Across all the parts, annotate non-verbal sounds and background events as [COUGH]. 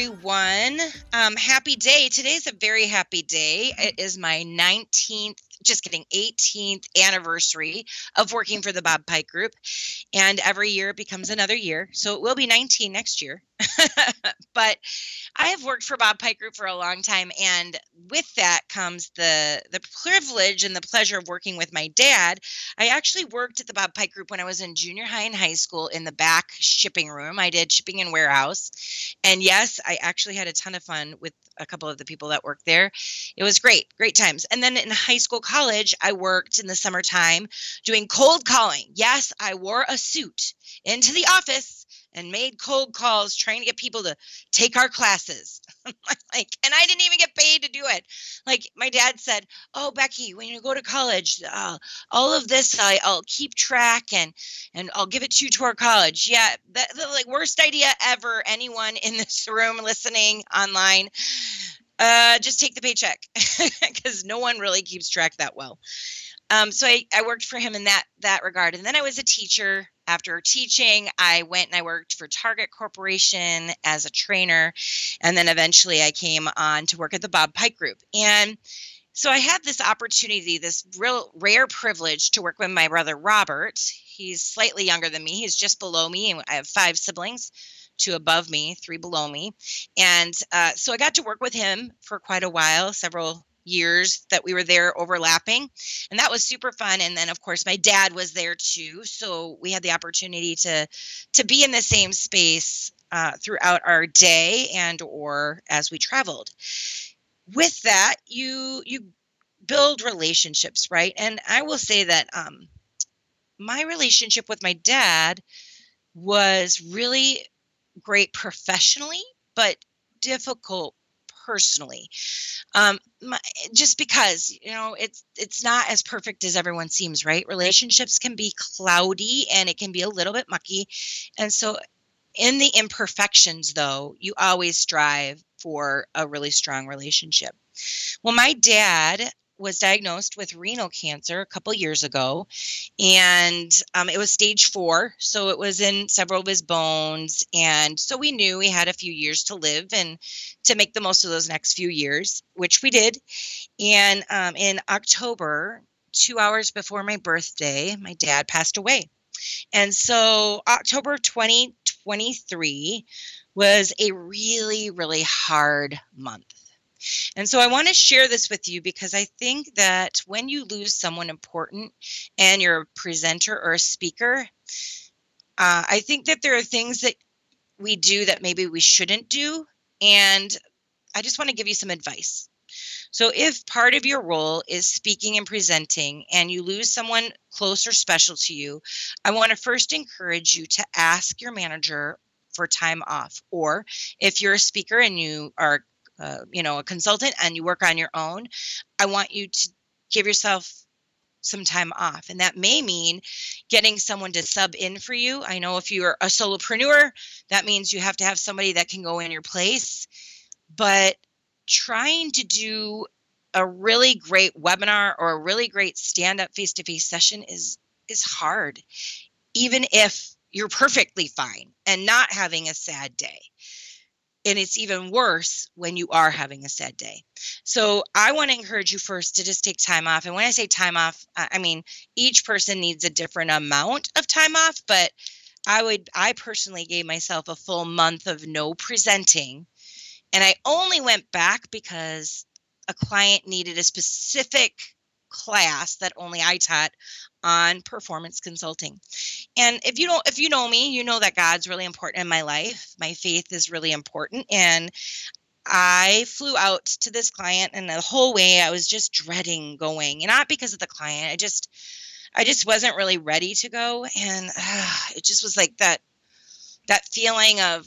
everyone. Um, happy day. Today's a very happy day. It is my 19th, just kidding, 18th anniversary of working for the Bob Pike Group. And every year it becomes another year. So it will be 19 next year. [LAUGHS] but I have worked for Bob Pike Group for a long time. And with that comes the, the privilege and the pleasure of working with my dad. I actually worked at the Bob Pike Group when I was in junior high and high school in the back shipping room. I did shipping and warehouse. And yes, I actually had a ton of fun with a couple of the people that worked there. It was great, great times. And then in high school, college, I worked in the summertime doing cold calling. Yes, I wore a suit into the office and made cold calls trying to get people to take our classes. [LAUGHS] like, and I didn't even get paid to do it. Like my dad said, "Oh, Becky, when you go to college, uh, all of this I, will keep track and and I'll give it to you to our college." Yeah, that, the like worst idea ever. Anyone in this room listening online, uh, just take the paycheck [LAUGHS] because no one really keeps track that well. Um, so I, I worked for him in that that regard, and then I was a teacher after teaching, I went and I worked for Target Corporation as a trainer. And then eventually I came on to work at the Bob Pike Group. And so I had this opportunity, this real rare privilege to work with my brother Robert. He's slightly younger than me, he's just below me, and I have five siblings two above me, three below me. And uh, so I got to work with him for quite a while, several years that we were there overlapping and that was super fun and then of course my dad was there too so we had the opportunity to to be in the same space uh, throughout our day and or as we traveled. With that you you build relationships right? And i will say that um my relationship with my dad was really great professionally but difficult personally. Um my, just because you know it's it's not as perfect as everyone seems right? Relationships can be cloudy and it can be a little bit mucky. And so in the imperfections though you always strive for a really strong relationship. Well my dad was diagnosed with renal cancer a couple years ago, and um, it was stage four. So it was in several of his bones. And so we knew we had a few years to live and to make the most of those next few years, which we did. And um, in October, two hours before my birthday, my dad passed away. And so October 2023 was a really, really hard month and so I want to share this with you because I think that when you lose someone important and you're a presenter or a speaker, uh, I think that there are things that we do that maybe we shouldn't do. And I just want to give you some advice. So, if part of your role is speaking and presenting and you lose someone close or special to you, I want to first encourage you to ask your manager for time off. Or if you're a speaker and you are uh, you know a consultant and you work on your own i want you to give yourself some time off. And that may mean getting someone to sub in for you. I know if you're a solopreneur that means you have to have somebody that can go in your place. But trying to do a really great webinar or a really great stand up face to face session is is hard even if you're perfectly fine and not having a sad day and it's even worse when you are having a sad day. So I want to encourage you first to just take time off. And when I say time off, I mean each person needs a different amount of time off, but I would I personally gave myself a full month of no presenting. And I only went back because a client needed a specific class that only I taught on performance consulting. And if you don't if you know me, you know that God's really important in my life. My faith is really important and I flew out to this client and the whole way I was just dreading going. Not because of the client. I just I just wasn't really ready to go and uh, [SIGHS] it just was like that that feeling of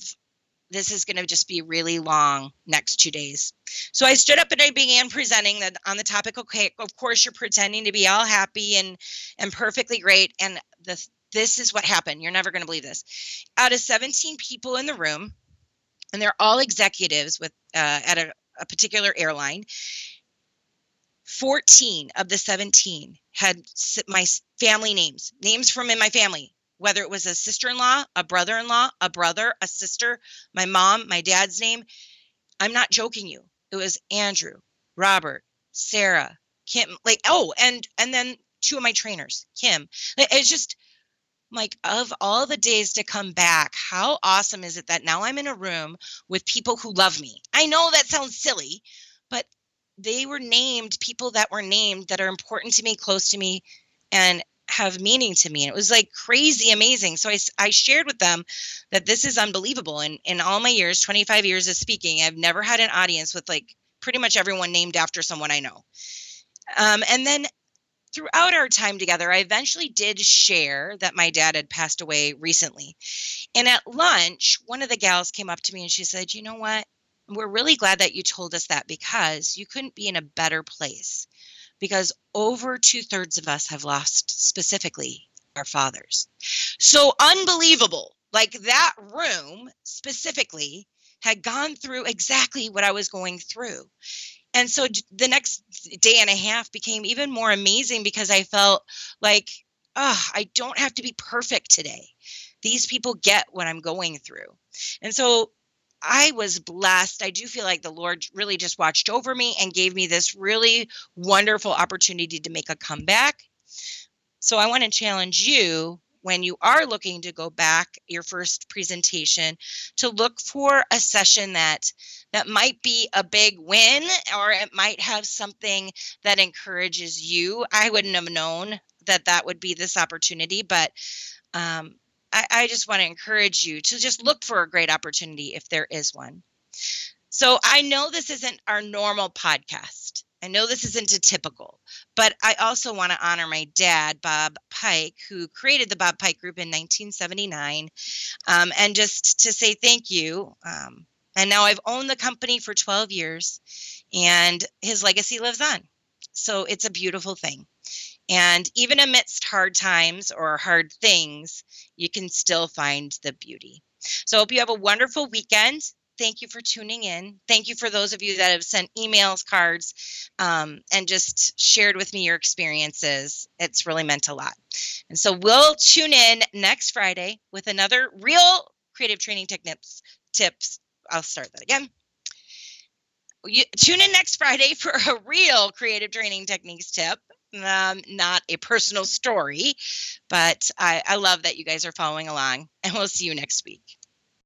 this is going to just be really long next two days. So I stood up and I began presenting that on the topic. Okay, of course you're pretending to be all happy and and perfectly great, and the this is what happened. You're never going to believe this. Out of 17 people in the room, and they're all executives with uh, at a, a particular airline. 14 of the 17 had my family names, names from in my family whether it was a sister in law, a brother in law, a brother, a sister, my mom, my dad's name. I'm not joking you. It was Andrew, Robert, Sarah, Kim, like, oh, and and then two of my trainers, Kim. It's just like of all the days to come back, how awesome is it that now I'm in a room with people who love me? I know that sounds silly, but they were named people that were named that are important to me, close to me, and have meaning to me. And it was like crazy amazing. So I, I shared with them that this is unbelievable. And in all my years, 25 years of speaking, I've never had an audience with like pretty much everyone named after someone I know. Um, and then throughout our time together, I eventually did share that my dad had passed away recently. And at lunch, one of the gals came up to me and she said, You know what? We're really glad that you told us that because you couldn't be in a better place. Because over two thirds of us have lost specifically our fathers. So unbelievable. Like that room specifically had gone through exactly what I was going through and so the next day and a half became even more amazing because I felt like, oh, I don't have to be perfect today. These people get what I'm going through. And so I was blessed. I do feel like the Lord really just watched over me and gave me this really wonderful opportunity to make a comeback. So I want to challenge you when you are looking to go back your first presentation to look for a session that that might be a big win or it might have something that encourages you i wouldn't have known that that would be this opportunity but um, I, I just want to encourage you to just look for a great opportunity if there is one so i know this isn't our normal podcast I know this isn't a typical, but I also want to honor my dad, Bob Pike, who created the Bob Pike Group in 1979, um, and just to say thank you. Um, and now I've owned the company for 12 years, and his legacy lives on. So it's a beautiful thing. And even amidst hard times or hard things, you can still find the beauty. So I hope you have a wonderful weekend thank you for tuning in. Thank you for those of you that have sent emails, cards, um, and just shared with me your experiences. It's really meant a lot. And so we'll tune in next Friday with another real creative training techniques tips. I'll start that again. You, tune in next Friday [LAUGHS] for a real creative training techniques tip. Um, not a personal story, but I, I love that you guys are following along, and we'll see you next week.